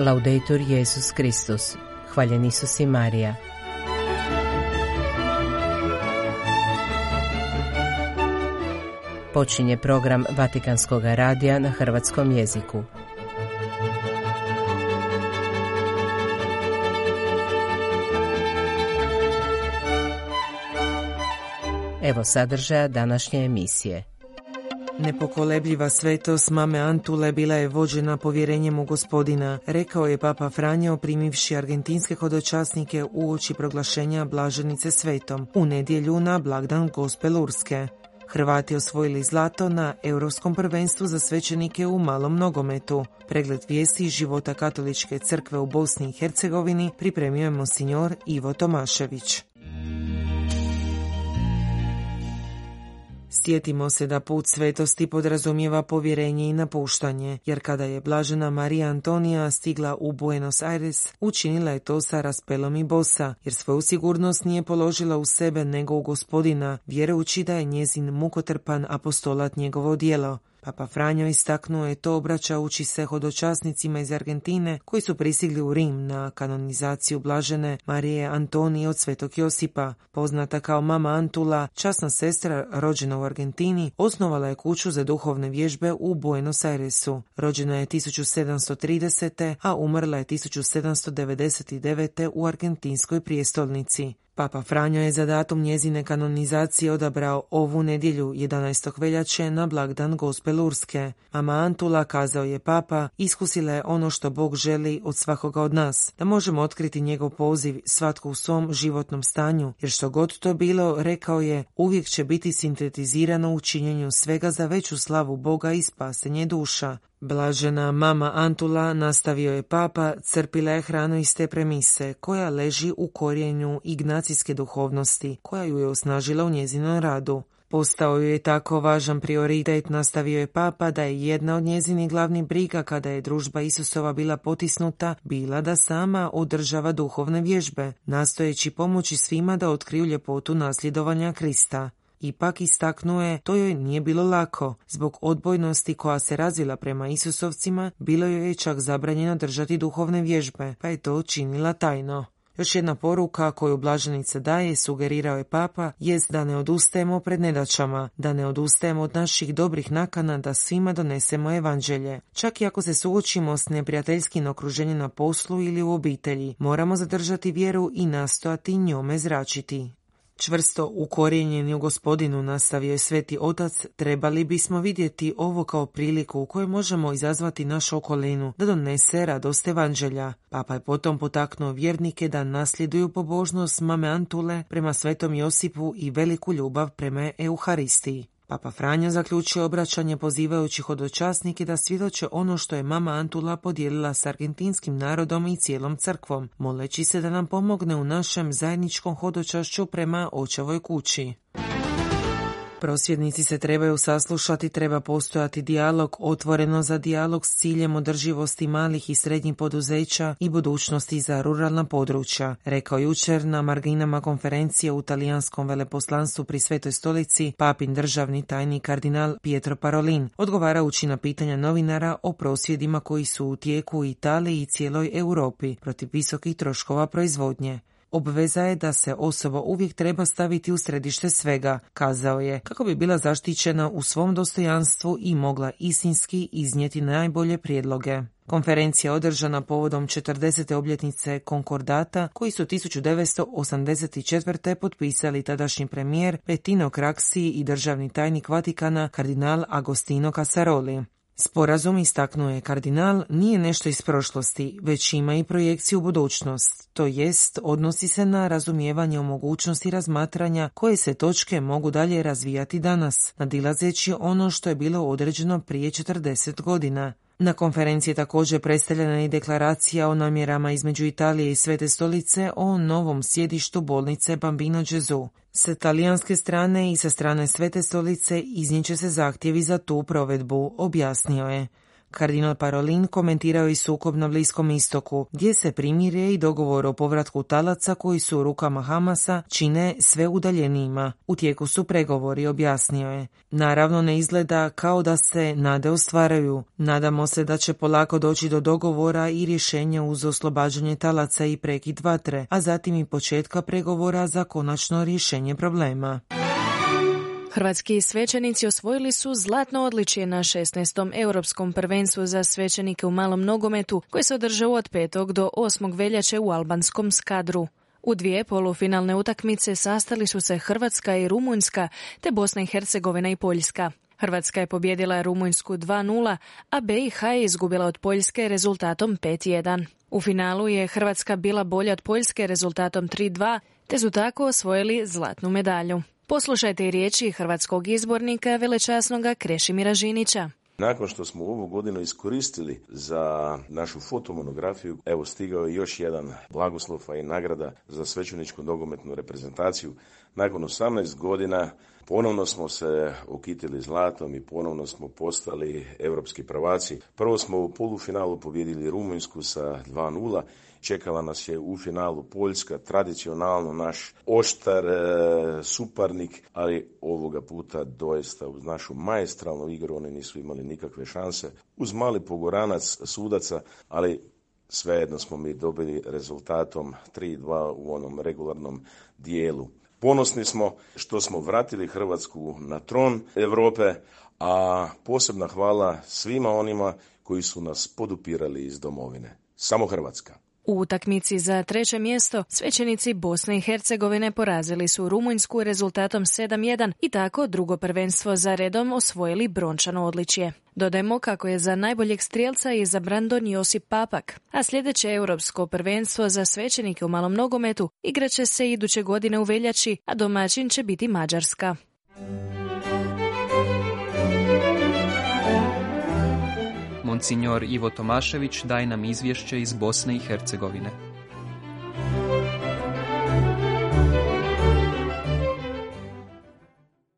Laudetur Jezus Kristus. Hvaljen Isus i Marija. Počinje program Vatikanskog radija na hrvatskom jeziku. Evo sadržaja današnje emisije. Nepokolebljiva svetost mame Antule bila je vođena povjerenjem u gospodina, rekao je Papa Franjo primivši argentinske hodočasnike u oči proglašenja blaženice svetom u nedjelju na blagdan Gospelurske. Hrvati osvojili zlato na Europskom prvenstvu za svećenike u malom nogometu. Pregled vijesti života katoličke crkve u Bosni i Hercegovini pripremio je monsignor Ivo Tomašević. Sjetimo se da put svetosti podrazumijeva povjerenje i napuštanje, jer kada je blažena Marija Antonija stigla u Buenos Aires, učinila je to sa raspelom i bosa, jer svoju sigurnost nije položila u sebe nego u gospodina, vjerujući da je njezin mukotrpan apostolat njegovo dijelo. Papa Franjo istaknuo je to obraćajući se hodočasnicima iz Argentine koji su prisigli u Rim na kanonizaciju blažene Marije Antonije od Svetog Josipa. Poznata kao mama Antula, časna sestra rođena u Argentini, osnovala je kuću za duhovne vježbe u Buenos Airesu. Rođena je 1730. a umrla je 1799. u argentinskoj prijestolnici. Papa Franjo je za datum njezine kanonizacije odabrao ovu nedjelju 11. veljače na blagdan Gospelurske. Mama Antula, kazao je papa, iskusila je ono što Bog želi od svakoga od nas, da možemo otkriti njegov poziv svatko u svom životnom stanju, jer što god to bilo, rekao je, uvijek će biti sintetizirano u činjenju svega za veću slavu Boga i spasenje duša. Blažena mama Antula, nastavio je papa, crpila je hranu iz te premise, koja leži u korijenju ignacijske duhovnosti, koja ju je osnažila u njezinom radu. Postao ju je tako važan prioritet, nastavio je papa, da je jedna od njezinih glavnih briga kada je družba Isusova bila potisnuta, bila da sama održava duhovne vježbe, nastojeći pomoći svima da otkriju ljepotu nasljedovanja Krista. Ipak istaknuje, to joj nije bilo lako. Zbog odbojnosti koja se razvila prema Isusovcima, bilo joj je čak zabranjeno držati duhovne vježbe, pa je to činila tajno. Još jedna poruka koju blaženica daje, sugerirao je papa, jest da ne odustajemo pred nedačama, da ne odustajemo od naših dobrih nakana da svima donesemo evanđelje. Čak i ako se suočimo s neprijateljskim okruženjem na poslu ili u obitelji, moramo zadržati vjeru i nastojati njome zračiti. Čvrsto ukorijenjeni u gospodinu, nastavio je sveti otac, trebali bismo vidjeti ovo kao priliku u kojoj možemo izazvati našu okolinu da donese radost evanđelja. Papa je potom potaknuo vjernike da nasljeduju pobožnost mame Antule prema svetom Josipu i veliku ljubav prema Euharistiji. Papa Franja zaključio obraćanje pozivajući hodočasnike da svjedoče ono što je mama Antula podijelila s argentinskim narodom i cijelom crkvom, moleći se da nam pomogne u našem zajedničkom hodočašću prema očevoj kući. Prosvjednici se trebaju saslušati, treba postojati dijalog otvoreno za dijalog s ciljem održivosti malih i srednjih poduzeća i budućnosti za ruralna područja, rekao jučer na marginama konferencije u talijanskom veleposlanstvu pri Svetoj stolici papin državni tajnik kardinal Pietro Parolin, odgovarajući na pitanja novinara o prosvjedima koji su u tijeku u Italiji i cijeloj Europi protiv visokih troškova proizvodnje. Obveza je da se osoba uvijek treba staviti u središte svega, kazao je, kako bi bila zaštićena u svom dostojanstvu i mogla istinski iznijeti najbolje prijedloge. Konferencija održana povodom 40. obljetnice konkordata koji su 1984. potpisali tadašnji premijer Petino Kraksi i državni tajnik Vatikana kardinal Agostino Casaroli. Sporazum, istaknuo je kardinal, nije nešto iz prošlosti, već ima i projekciju u budućnost, to jest odnosi se na razumijevanje o mogućnosti razmatranja koje se točke mogu dalje razvijati danas, nadilazeći ono što je bilo određeno prije 40 godina. Na konferenciji je također predstavljena i deklaracija o namjerama između Italije i Svete stolice o novom sjedištu bolnice Bambino Gesù. Sa talijanske strane i sa strane Svete stolice izniče se zahtjevi za tu provedbu, objasnio je. Kardinal Parolin komentirao i sukob na Bliskom istoku, gdje se primirje i dogovor o povratku talaca koji su u rukama Hamasa čine sve udaljenijima. U tijeku su pregovori, objasnio je. Naravno ne izgleda kao da se nade ostvaraju. Nadamo se da će polako doći do dogovora i rješenja uz oslobađanje talaca i prekid vatre, a zatim i početka pregovora za konačno rješenje problema. Hrvatski svećenici osvojili su zlatno odličje na 16. europskom prvenstvu za svećenike u malom nogometu koji se održao od 5. do 8. veljače u albanskom skadru. U dvije polufinalne utakmice sastali su se Hrvatska i Rumunjska, te Bosna i Hercegovina i Poljska. Hrvatska je pobjedila Rumunjsku 2-0, a BiH je izgubila od Poljske rezultatom 5-1. U finalu je Hrvatska bila bolja od Poljske rezultatom 3-2, te su tako osvojili zlatnu medalju. Poslušajte i riječi hrvatskog izbornika velečasnoga Krešimira Žinića. Nakon što smo ovu godinu iskoristili za našu fotomonografiju, evo stigao je još jedan blagoslov i nagrada za svećeničku nogometnu reprezentaciju. Nakon 18 godina ponovno smo se okitili zlatom i ponovno smo postali europski prvaci. Prvo smo u polufinalu pobjedili Rumunjsku sa 2-0 Čekala nas je u finalu Poljska, tradicionalno naš oštar e, suparnik, ali ovoga puta doista uz našu maestralnu igru oni nisu imali nikakve šanse. Uz mali pogoranac sudaca, ali svejedno smo mi dobili rezultatom 3-2 u onom regularnom dijelu. Ponosni smo što smo vratili Hrvatsku na tron Europe, a posebna hvala svima onima koji su nas podupirali iz domovine. Samo Hrvatska. U utakmici za treće mjesto svećenici Bosne i Hercegovine porazili su Rumunjsku rezultatom 7-1 i tako drugo prvenstvo za redom osvojili brončano odličje. Dodajmo kako je za najboljeg strijelca izabran Don Josip Papak, a sljedeće europsko prvenstvo za svećenike u malom nogometu igraće se iduće godine u veljači, a domaćin će biti Mađarska. Monsignor Ivo Tomašević daje nam izvješće iz Bosne i Hercegovine.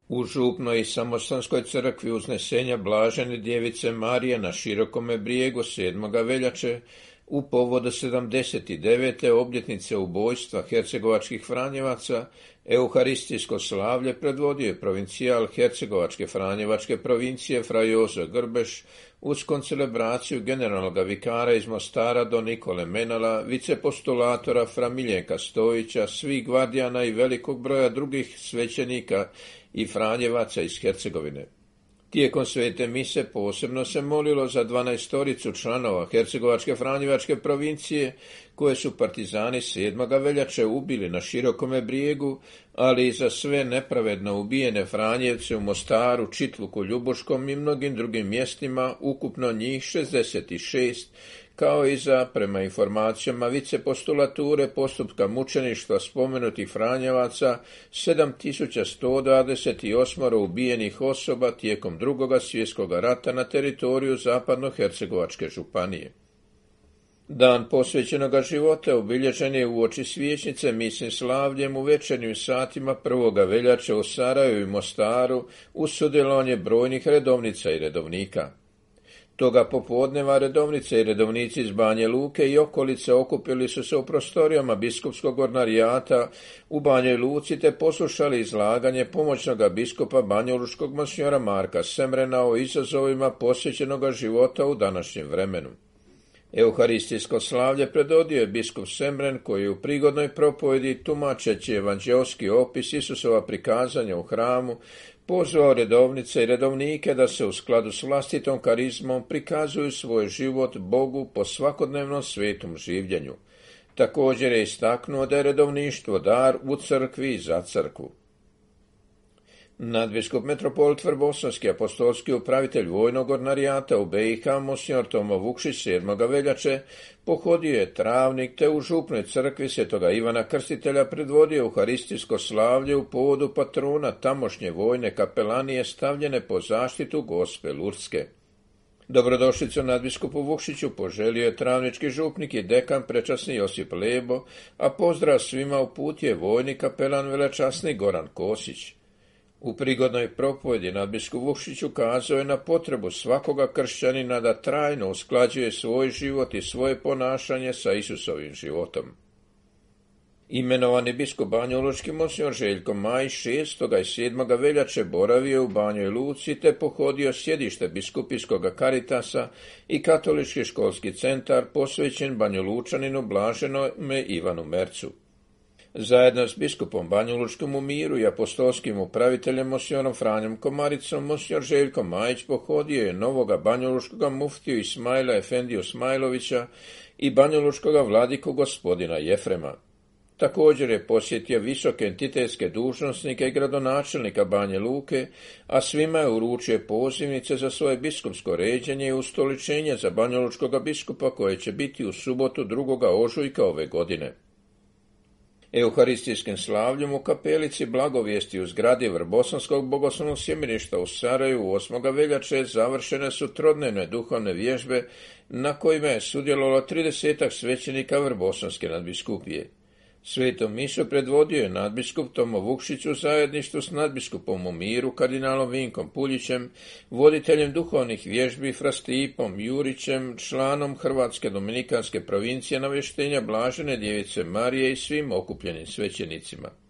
U župnoj i samostanskoj crkvi uznesenja Blažene djevice Marije na širokome brijegu 7. veljače u povodu 79. obljetnice ubojstva hercegovačkih Franjevaca, Euharistijsko slavlje predvodio je provincijal Hercegovačke Franjevačke provincije Frajozo Grbeš uz koncelebraciju generalnog vikara iz Mostara do Nikole Menala, vicepostulatora Fra Miljenka Stojića, svih gvardijana i velikog broja drugih svećenika i Franjevaca iz Hercegovine. Tijekom svete mise posebno se molilo za dvanaestoricu članova Hercegovačke Franjevačke provincije, koje su partizani 7. veljače ubili na širokome brijegu, ali i za sve nepravedno ubijene Franjevce u Mostaru, Čitluku, Ljubuškom i mnogim drugim mjestima, ukupno njih 66, kao i za, prema informacijama vicepostulature postupka mučeništva spomenutih Franjevaca, 7128 ubijenih osoba tijekom drugoga svjetskog rata na teritoriju zapadno-hercegovačke županije. Dan posvećenoga života obilježen je u oči svječnice mislim slavljem u večernjim satima prvoga veljače u Sarajevu i Mostaru uz sudjelovanje brojnih redovnica i redovnika. Toga popodneva redovnice i redovnici iz Banje Luke i okolice okupili su se u prostorijama biskupskog ornarijata u Banjoj Luci te poslušali izlaganje pomoćnog biskupa banjoluškog masjora Marka Semrena o izazovima posvećenoga života u današnjem vremenu. Euharistijsko slavlje predodio je biskup Semren koji u prigodnoj propovedi tumačeći evanđelski opis Isusova prikazanja u hramu pozvao redovnice i redovnike da se u skladu s vlastitom karizmom prikazuju svoj život Bogu po svakodnevnom svetom življenju. Također je istaknuo da je redovništvo dar u crkvi i za crkvu. Nadbiskup metropolit Vrbosanski apostolski upravitelj vojnog ornarijata u BiH, monsignor Tomo Vukšić 7. veljače, pohodio je travnik te u župnoj crkvi svetoga Ivana Krstitelja predvodio Euharistijsko slavlje u povodu patrona tamošnje vojne kapelanije stavljene po zaštitu gospe Lurske. Dobrodošlicu nadbiskupu Vukšiću poželio je travnički župnik i dekan prečasni Josip Lebo, a pozdrav svima uputio je vojni kapelan velečasni Goran Kosić. U prigodnoj propovedi nadbiskup Vukšić ukazao je na potrebu svakoga kršćanina da trajno usklađuje svoj život i svoje ponašanje sa Isusovim životom. Imenovani biskup Banjoločki monsignor Željko Maj 6. i 7. veljače boravio u Banjoj Luci te pohodio sjedište biskupijskog karitasa i katolički školski centar posvećen Banjolučaninu Blaženome Ivanu Mercu. Zajedno s biskupom Banjolučkom u miru i apostolskim upraviteljem monsiorom Franjom Komaricom, monsior Željko Majić pohodio je novoga banjolučkoga muftiju Ismaila Efendiju Smajlovića i banjolučkoga vladiku gospodina Jefrema. Također je posjetio visoke entitetske dužnosnike i gradonačelnika Banje Luke, a svima je uručio pozivnice za svoje biskupsko ređenje i ustoličenje za banjolučkoga biskupa koje će biti u subotu 2. ožujka ove godine. Euharistijskim slavljom u kapelici blagovijesti u zgradi Vrbosanskog bogoslovnog sjemirišta u Sarajevu 8. veljače završene su trodnevne duhovne vježbe na kojima je sudjelovalo 30 svećenika Vrbosanske nadbiskupije. Svetom misu predvodio je nadbiskup Tomo Vukšić u zajedništvu s nadbiskupom u miru, kardinalom Vinkom Puljićem, voditeljem duhovnih vježbi Frastipom Jurićem, članom Hrvatske dominikanske provincije navještenja Blažene djevice Marije i svim okupljenim svećenicima.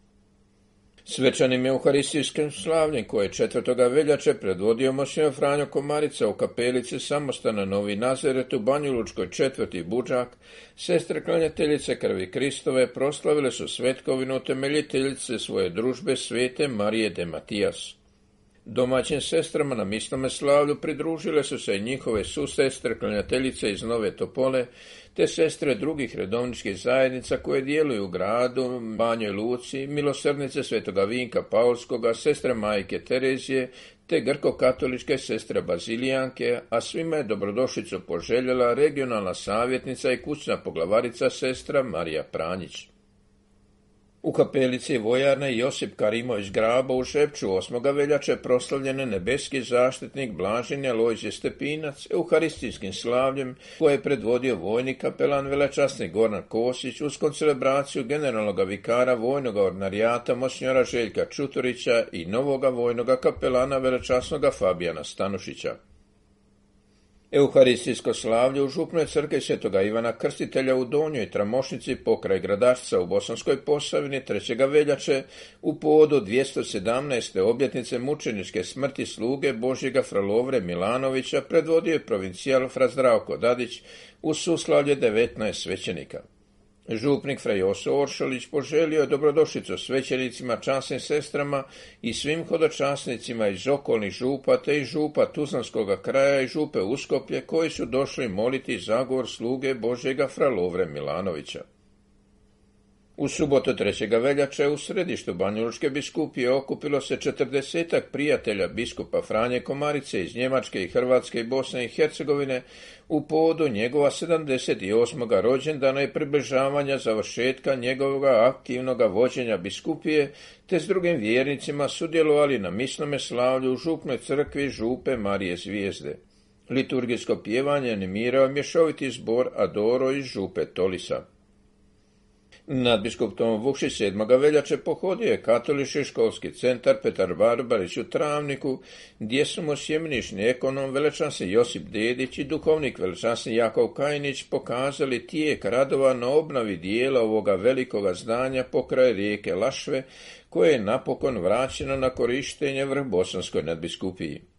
Svečanim euharistijskim slavljem koje četvrtoga veljače predvodio Mosio Franjo Komarica u kapelici samostana Novi Nazaret u Banjulučkoj četvrti Buđak, sestre klanjateljice krvi Kristove proslavile su svetkovinu temeljiteljice svoje družbe svete Marije de Matijas. Domaćim sestrama na mislome slavlju pridružile su se i njihove susestre, klanjateljice iz Nove Topole, te sestre drugih redovničkih zajednica koje djeluju u gradu, Banjoj Luci, milosrdnice Svetoga Vinka Paulskoga, sestre Majke Terezije, te grko-katoličke sestre Bazilijanke, a svima je dobrodošlicu poželjela regionalna savjetnica i kućna poglavarica sestra Marija Pranjić. U kapelici vojarne Josip Karimović Grabo u Šepču 8. veljače proslavljene nebeski zaštitnik Blaženja Lojze Stepinac euharistijskim slavljem koje je predvodio vojni kapelan velečasni Goran Kosić uz koncelebraciju generalnog vikara vojnog ordinarijata Mosnjora Željka Čutorića i novoga vojnoga kapelana velečasnoga Fabijana Stanušića. Euharistijsko slavlje u župnoj crkvi Svetoga Ivana Krstitelja u Donjoj Tramošnici pokraj Gradašca u Bosanskoj Posavini 3. veljače u povodu 217. obljetnice mučeničke smrti sluge Božjega Fralovre Milanovića predvodio je provincijal Frazdravko Dadić u suslavlje 19 svećenika. Župnik Frejoso Oršalić poželio je dobrodošlicu svećenicima, časnim sestrama i svim hodočasnicima iz okolnih župa, te i župa Tuzlanskog kraja i župe Uskoplje, koji su došli moliti zagor sluge Božjega Fralovre Milanovića. U subotu 3. veljače u središtu Banjolučke biskupije okupilo se četrdesetak prijatelja biskupa Franje Komarice iz Njemačke i Hrvatske i Bosne i Hercegovine u povodu njegova 78. rođendana i približavanja završetka njegovog aktivnog vođenja biskupije, te s drugim vjernicima sudjelovali na misnome slavlju u župnoj crkvi župe Marije Zvijezde. Liturgijsko pjevanje animirao mješoviti zbor Adoro iz župe Tolisa. Nadbiskup Tomo Vukšić 7. veljače pohodio je katolički školski centar Petar Barbarić u Travniku, gdje su mu sjemenišni ekonom velečansi Josip Dedić i duhovnik velečansi Jakov Kajnić pokazali tijek radova na obnovi dijela ovoga velikoga zdanja pokraj rijeke Lašve, koje je napokon vraćeno na korištenje vrh Bosanskoj nadbiskupiji.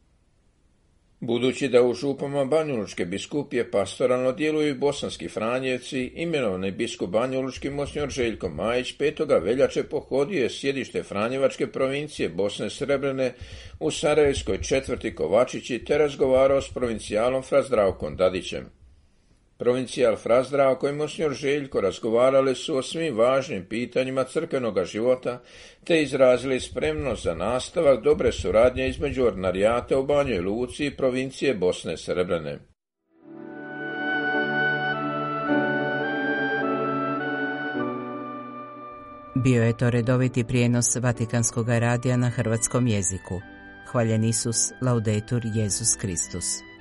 Budući da u župama Banjulučke biskupije pastoralno djeluju bosanski Franjevci, imenovani biskup Banjulučki mosnjor Željko Majić 5. veljače pohodio je sjedište Franjevačke provincije Bosne Srebrene u Sarajevskoj četvrti Kovačići te razgovarao s provincijalom Frazdravkom Dadićem. Provincijal Frazdra, kojim Mosnjor Željko razgovarali su o svim važnim pitanjima crkvenog života, te izrazili spremnost za nastavak dobre suradnje između ordinarijata u Banjoj Luci i provincije Bosne Srebrene. Bio je to redoviti prijenos Vatikanskog radija na hrvatskom jeziku. Hvaljen Isus, laudetur Jezus Kristus.